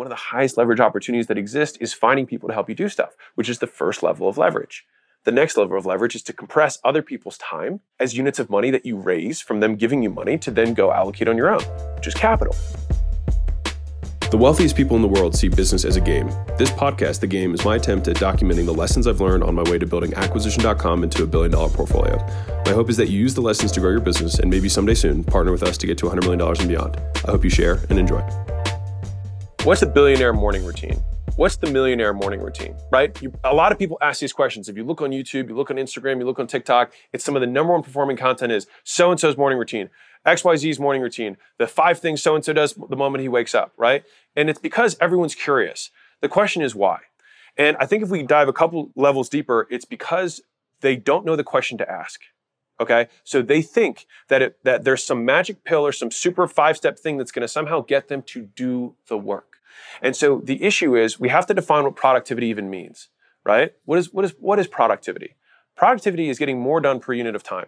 one of the highest leverage opportunities that exist is finding people to help you do stuff, which is the first level of leverage. The next level of leverage is to compress other people's time as units of money that you raise from them giving you money to then go allocate on your own, which is capital. The wealthiest people in the world see business as a game. This podcast, The Game, is my attempt at documenting the lessons I've learned on my way to building acquisition.com into a billion dollar portfolio. My hope is that you use the lessons to grow your business and maybe someday soon partner with us to get to $100 million and beyond. I hope you share and enjoy. What's a billionaire morning routine? What's the millionaire morning routine, right? You, a lot of people ask these questions. If you look on YouTube, you look on Instagram, you look on TikTok, it's some of the number one performing content is so and so's morning routine. XYZ's morning routine, the five things so and so does the moment he wakes up, right? And it's because everyone's curious. The question is why. And I think if we dive a couple levels deeper, it's because they don't know the question to ask. Okay? So they think that it, that there's some magic pill or some super five-step thing that's going to somehow get them to do the work. And so the issue is we have to define what productivity even means, right? What is what is what is productivity? Productivity is getting more done per unit of time.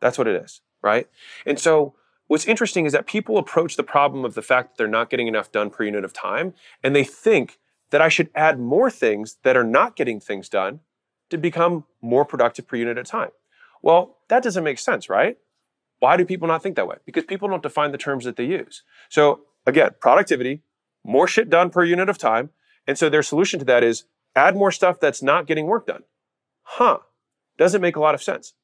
That's what it is right? And so what's interesting is that people approach the problem of the fact that they're not getting enough done per unit of time, and they think that I should add more things that are not getting things done to become more productive per unit of time. Well, that doesn't make sense, right? Why do people not think that way? Because people don't define the terms that they use. So again, productivity, more shit done per unit of time. And so their solution to that is add more stuff that's not getting work done. Huh. Doesn't make a lot of sense.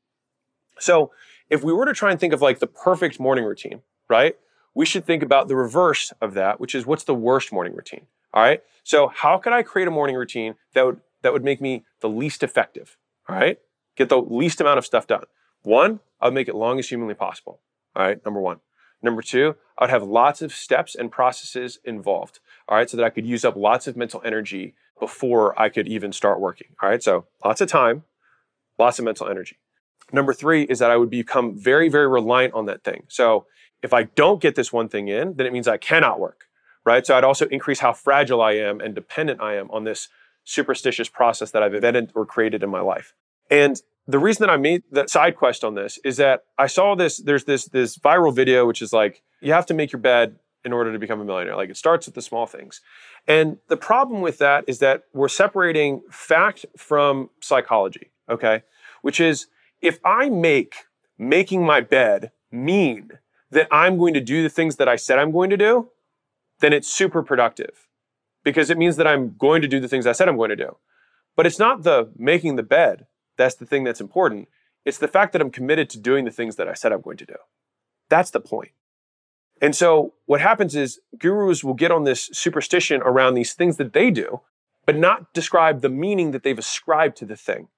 So if we were to try and think of like the perfect morning routine, right? We should think about the reverse of that, which is what's the worst morning routine? All right. So how could I create a morning routine that would that would make me the least effective? All right. Get the least amount of stuff done. One, I would make it long as humanly possible. All right. Number one. Number two, I would have lots of steps and processes involved. All right. So that I could use up lots of mental energy before I could even start working. All right. So lots of time, lots of mental energy. Number three is that I would become very, very reliant on that thing. So if I don't get this one thing in, then it means I cannot work, right? So I'd also increase how fragile I am and dependent I am on this superstitious process that I've invented or created in my life. And the reason that I made that side quest on this is that I saw this, there's this, this viral video, which is like, you have to make your bed in order to become a millionaire. Like it starts with the small things. And the problem with that is that we're separating fact from psychology, okay? Which is if I make making my bed mean that I'm going to do the things that I said I'm going to do, then it's super productive because it means that I'm going to do the things I said I'm going to do. But it's not the making the bed that's the thing that's important. It's the fact that I'm committed to doing the things that I said I'm going to do. That's the point. And so what happens is gurus will get on this superstition around these things that they do, but not describe the meaning that they've ascribed to the thing.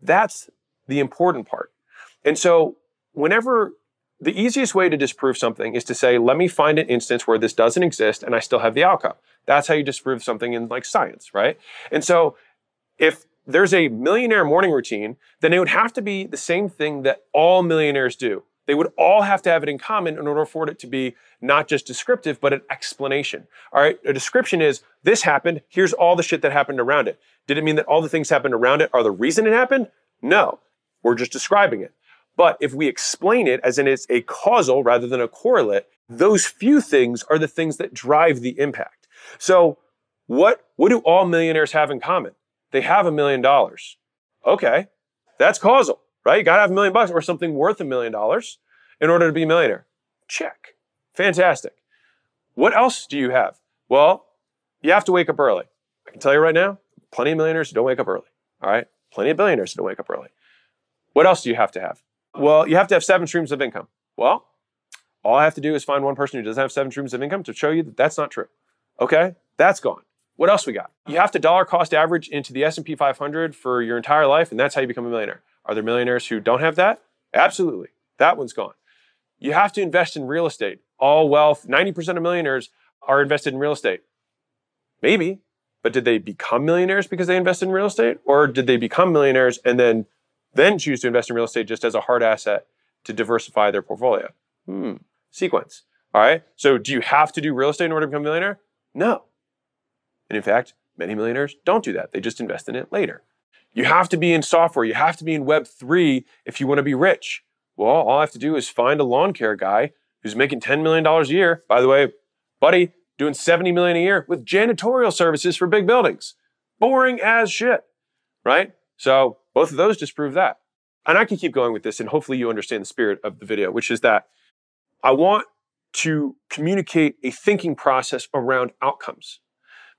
That's the important part. And so whenever the easiest way to disprove something is to say, let me find an instance where this doesn't exist and I still have the outcome. That's how you disprove something in like science, right? And so if there's a millionaire morning routine, then it would have to be the same thing that all millionaires do. They would all have to have it in common in order for it to be not just descriptive, but an explanation. All right. A description is this happened. Here's all the shit that happened around it. Did it mean that all the things happened around it are the reason it happened? No. We're just describing it. But if we explain it as in it's a causal rather than a correlate, those few things are the things that drive the impact. So what, what do all millionaires have in common? They have a million dollars. Okay. That's causal, right? You gotta have a million bucks or something worth a million dollars in order to be a millionaire. Check. Fantastic. What else do you have? Well, you have to wake up early. I can tell you right now, plenty of millionaires don't wake up early. All right. Plenty of billionaires don't wake up early. What else do you have to have? Well, you have to have seven streams of income. Well, all I have to do is find one person who doesn't have seven streams of income to show you that that's not true. Okay, that's gone. What else we got? You have to dollar cost average into the S&P 500 for your entire life, and that's how you become a millionaire. Are there millionaires who don't have that? Absolutely. That one's gone. You have to invest in real estate. All wealth, 90% of millionaires are invested in real estate. Maybe, but did they become millionaires because they invested in real estate? Or did they become millionaires and then then choose to invest in real estate just as a hard asset to diversify their portfolio. Hmm. Sequence. All right. So do you have to do real estate in order to become a millionaire? No. And in fact, many millionaires don't do that. They just invest in it later. You have to be in software. You have to be in Web3 if you want to be rich. Well, all I have to do is find a lawn care guy who's making $10 million a year. By the way, buddy, doing 70 million a year with janitorial services for big buildings. Boring as shit, right? So both of those disprove that. And I can keep going with this, and hopefully you understand the spirit of the video, which is that I want to communicate a thinking process around outcomes.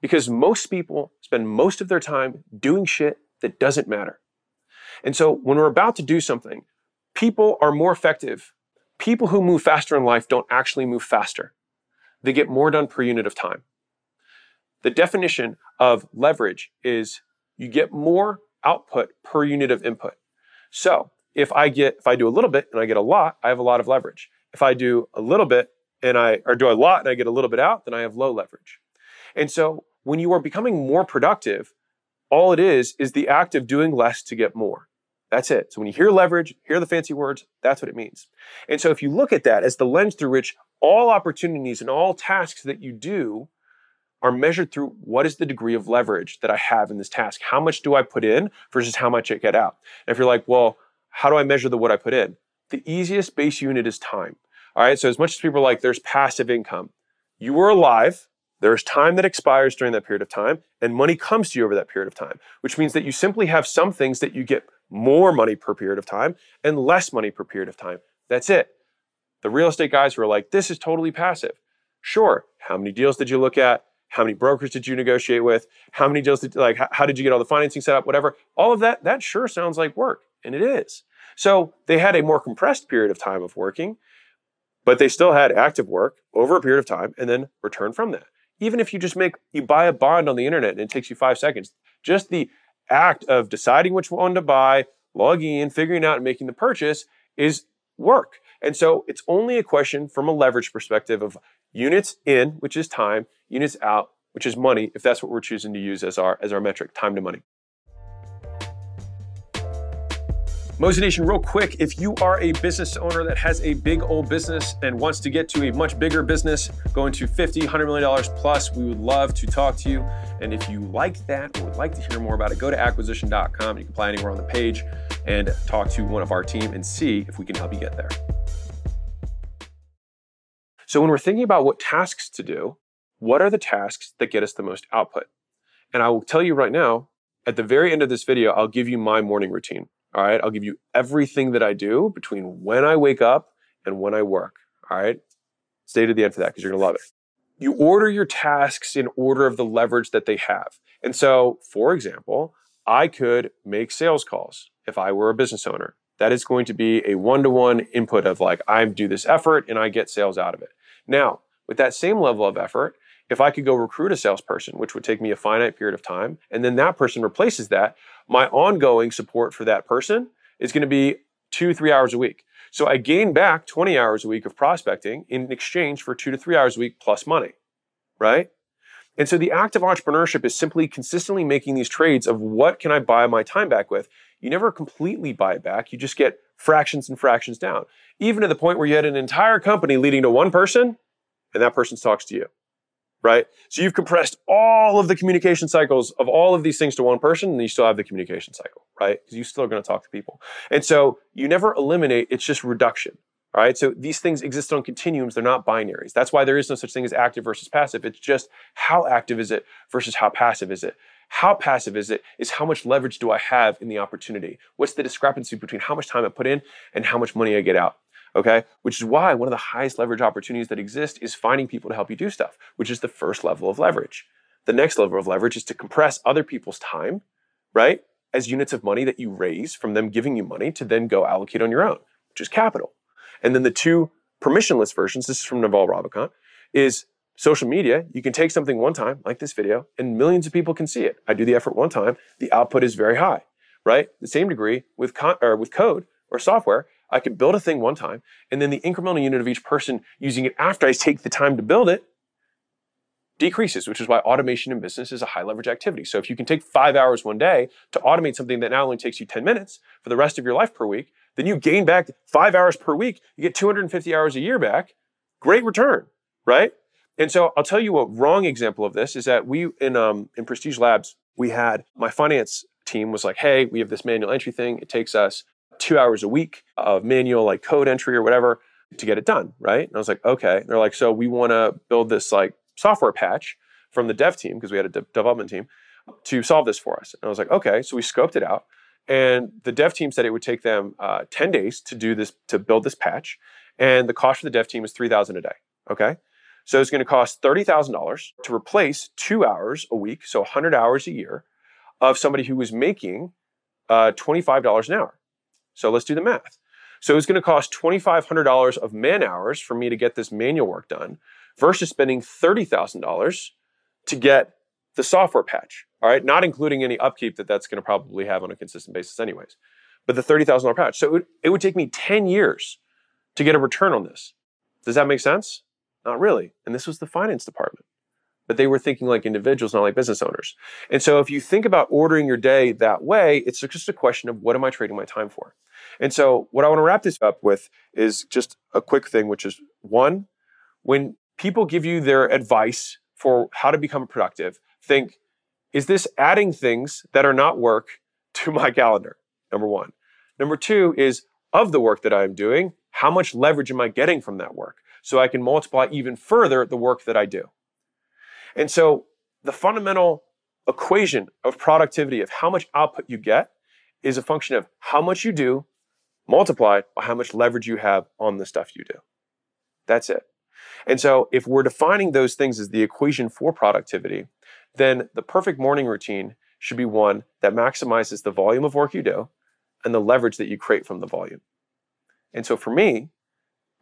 Because most people spend most of their time doing shit that doesn't matter. And so when we're about to do something, people are more effective. People who move faster in life don't actually move faster. They get more done per unit of time. The definition of leverage is you get more output per unit of input. So if I get, if I do a little bit and I get a lot, I have a lot of leverage. If I do a little bit and I, or do a lot and I get a little bit out, then I have low leverage. And so when you are becoming more productive, all it is is the act of doing less to get more. That's it. So when you hear leverage, hear the fancy words, that's what it means. And so if you look at that as the lens through which all opportunities and all tasks that you do are measured through what is the degree of leverage that I have in this task? How much do I put in versus how much I get out? And if you're like, well, how do I measure the what I put in? The easiest base unit is time. All right. So as much as people are like, there's passive income, you are alive. There is time that expires during that period of time, and money comes to you over that period of time, which means that you simply have some things that you get more money per period of time and less money per period of time. That's it. The real estate guys who are like, this is totally passive. Sure. How many deals did you look at? How many brokers did you negotiate with? How many deals did like how did you get all the financing set up? Whatever. All of that, that sure sounds like work. And it is. So they had a more compressed period of time of working but they still had active work over a period of time and then return from that. Even if you just make, you buy a bond on the internet and it takes you five seconds, just the act of deciding which one to buy, logging in, figuring out and making the purchase is work. And so it's only a question from a leverage perspective of units in, which is time, units out, which is money, if that's what we're choosing to use as our, as our metric, time to money. Mozi Nation, real quick, if you are a business owner that has a big old business and wants to get to a much bigger business, going to 50, 100 million dollars plus, we would love to talk to you. And if you like that or would like to hear more about it, go to acquisition.com. You can apply anywhere on the page and talk to one of our team and see if we can help you get there. So when we're thinking about what tasks to do, what are the tasks that get us the most output? And I will tell you right now, at the very end of this video, I'll give you my morning routine. All right. I'll give you everything that I do between when I wake up and when I work. All right. Stay to the end for that because you're going to love it. You order your tasks in order of the leverage that they have. And so, for example, I could make sales calls if I were a business owner. That is going to be a one to one input of like, I do this effort and I get sales out of it. Now, with that same level of effort, if I could go recruit a salesperson, which would take me a finite period of time, and then that person replaces that, my ongoing support for that person is going to be two, three hours a week. So I gain back 20 hours a week of prospecting in exchange for two to three hours a week plus money, right? And so the act of entrepreneurship is simply consistently making these trades of what can I buy my time back with. You never completely buy it back. You just get fractions and fractions down, even to the point where you had an entire company leading to one person and that person talks to you right? So you've compressed all of the communication cycles of all of these things to one person, and you still have the communication cycle, right? Because you still going to talk to people. And so you never eliminate, it's just reduction. Right. So these things exist on continuums. They're not binaries. That's why there is no such thing as active versus passive. It's just how active is it versus how passive is it. How passive is it is how much leverage do I have in the opportunity? What's the discrepancy between how much time I put in and how much money I get out? Okay. Which is why one of the highest leverage opportunities that exist is finding people to help you do stuff, which is the first level of leverage. The next level of leverage is to compress other people's time, right? As units of money that you raise from them giving you money to then go allocate on your own, which is capital. And then the two permissionless versions, this is from Naval Ravikant, is social media. You can take something one time, like this video, and millions of people can see it. I do the effort one time, the output is very high, right? The same degree with, con- or with code or software, I could build a thing one time, and then the incremental unit of each person using it after I take the time to build it decreases, which is why automation in business is a high leverage activity. So if you can take five hours one day to automate something that now only takes you 10 minutes for the rest of your life per week, then you gain back five hours per week. You get 250 hours a year back. Great return, right? And so I'll tell you a wrong example of this is that we in um, in Prestige Labs we had my finance team was like, hey, we have this manual entry thing. It takes us two hours a week of manual like code entry or whatever to get it done, right? And I was like, okay. And they're like, so we want to build this like software patch from the dev team, because we had a de- development team, to solve this for us. And I was like, okay. So we scoped it out. And the dev team said it would take them uh, 10 days to do this, to build this patch. And the cost for the dev team is 3000 a day. Okay. So it's going to cost $30,000 to replace two hours a week, so 100 hours a year of somebody who was making uh, $25 an hour. So let's do the math. So it's going to cost $2,500 of man hours for me to get this manual work done versus spending $30,000 to get the software patch. All right, not including any upkeep that that's going to probably have on a consistent basis, anyways. But the $30,000 patch. So it would, it would take me 10 years to get a return on this. Does that make sense? Not really. And this was the finance department. But they were thinking like individuals, not like business owners. And so if you think about ordering your day that way, it's just a question of what am I trading my time for? And so what I want to wrap this up with is just a quick thing, which is one, when people give you their advice for how to become productive, think, is this adding things that are not work to my calendar? Number one. Number two is of the work that I'm doing, how much leverage am I getting from that work? So I can multiply even further the work that I do. And so the fundamental equation of productivity of how much output you get is a function of how much you do multiplied by how much leverage you have on the stuff you do. That's it. And so if we're defining those things as the equation for productivity, then the perfect morning routine should be one that maximizes the volume of work you do and the leverage that you create from the volume. And so for me,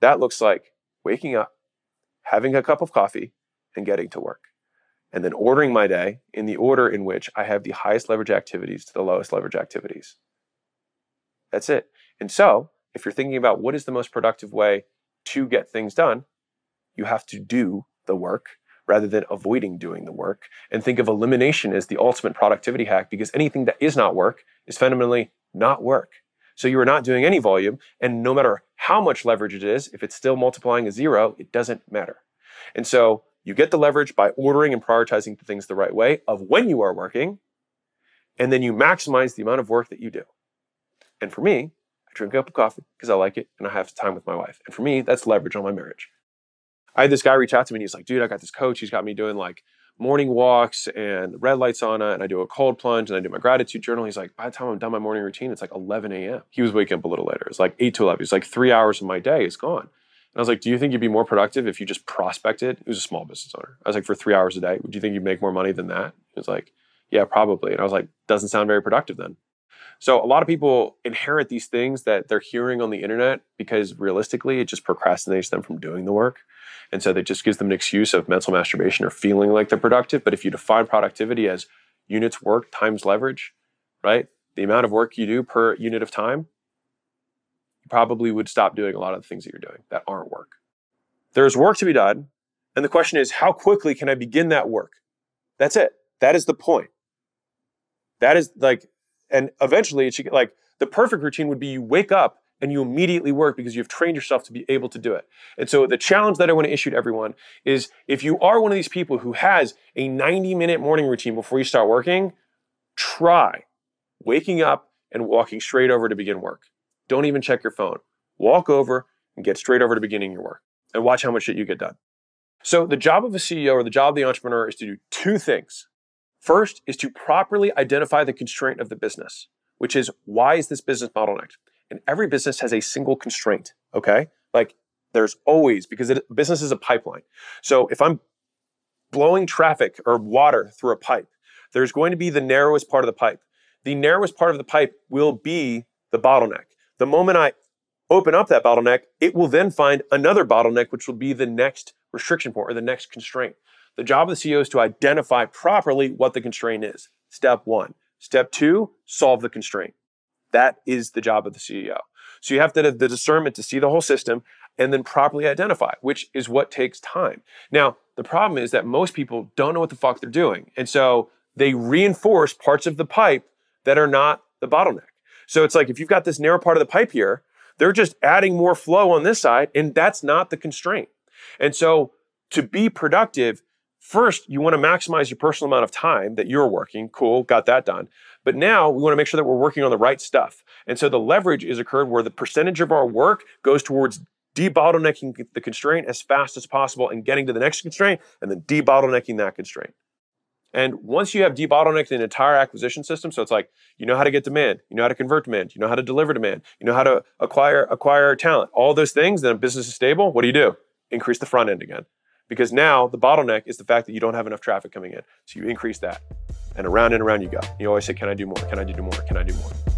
that looks like waking up, having a cup of coffee, and getting to work. And then ordering my day in the order in which I have the highest leverage activities to the lowest leverage activities. That's it. And so, if you're thinking about what is the most productive way to get things done, you have to do the work rather than avoiding doing the work and think of elimination as the ultimate productivity hack because anything that is not work is fundamentally not work. So you are not doing any volume, and no matter how much leverage it is, if it's still multiplying a zero, it doesn't matter. And so you get the leverage by ordering and prioritizing things the right way of when you are working, and then you maximize the amount of work that you do. And for me, I drink a cup of coffee because I like it and I have time with my wife. And for me, that's leverage on my marriage. I had this guy reach out to me and he's like, dude, I got this coach. He's got me doing like morning walks and red light sauna and I do a cold plunge and I do my gratitude journal. He's like, by the time I'm done my morning routine, it's like 11 a.m. He was waking up a little later. It's like 8 to 11. It's like three hours of my day is gone. And I was like, do you think you'd be more productive if you just prospected? He was a small business owner. I was like, for three hours a day, would you think you'd make more money than that? He was like, yeah, probably. And I was like, doesn't sound very productive then. So a lot of people inherit these things that they're hearing on the internet because realistically, it just procrastinates them from doing the work. And so that just gives them an excuse of mental masturbation or feeling like they're productive. But if you define productivity as units work times leverage, right? The amount of work you do per unit of time, you probably would stop doing a lot of the things that you're doing that aren't work. There's work to be done. And the question is, how quickly can I begin that work? That's it. That is the point. That is like, and eventually it should get like the perfect routine would be you wake up and you immediately work because you've trained yourself to be able to do it. And so the challenge that I want to issue to everyone is if you are one of these people who has a 90 minute morning routine before you start working, try waking up and walking straight over to begin work. Don't even check your phone. Walk over and get straight over to beginning your work and watch how much shit you get done. So the job of a CEO or the job of the entrepreneur is to do two things. First is to properly identify the constraint of the business, which is why is this business bottlenecked? And every business has a single constraint, okay? Like there's always, because it, business is a pipeline. So if I'm blowing traffic or water through a pipe, there's going to be the narrowest part of the pipe. The narrowest part of the pipe will be the bottleneck. The moment I open up that bottleneck, it will then find another bottleneck, which will be the next restriction point or the next constraint. The job of the CEO is to identify properly what the constraint is. Step one. Step two, solve the constraint. That is the job of the CEO. So you have to have the discernment to see the whole system and then properly identify, which is what takes time. Now, the problem is that most people don't know what the fuck they're doing. And so they reinforce parts of the pipe that are not the bottleneck. So it's like if you've got this narrow part of the pipe here, they're just adding more flow on this side, and that's not the constraint. And so to be productive, first you want to maximize your personal amount of time that you're working. Cool, got that done. But now we want to make sure that we're working on the right stuff. And so the leverage is occurred where the percentage of our work goes towards debottlenecking the constraint as fast as possible and getting to the next constraint and then debottlenecking that constraint. And once you have debottlenecked the entire acquisition system, so it's like you know how to get demand, you know how to convert demand, you know how to deliver demand, you know how to acquire acquire talent, all those things, then a business is stable. What do you do? Increase the front end again. Because now the bottleneck is the fact that you don't have enough traffic coming in. So you increase that. And around and around you go. You always say, Can I do more? Can I do more? Can I do more?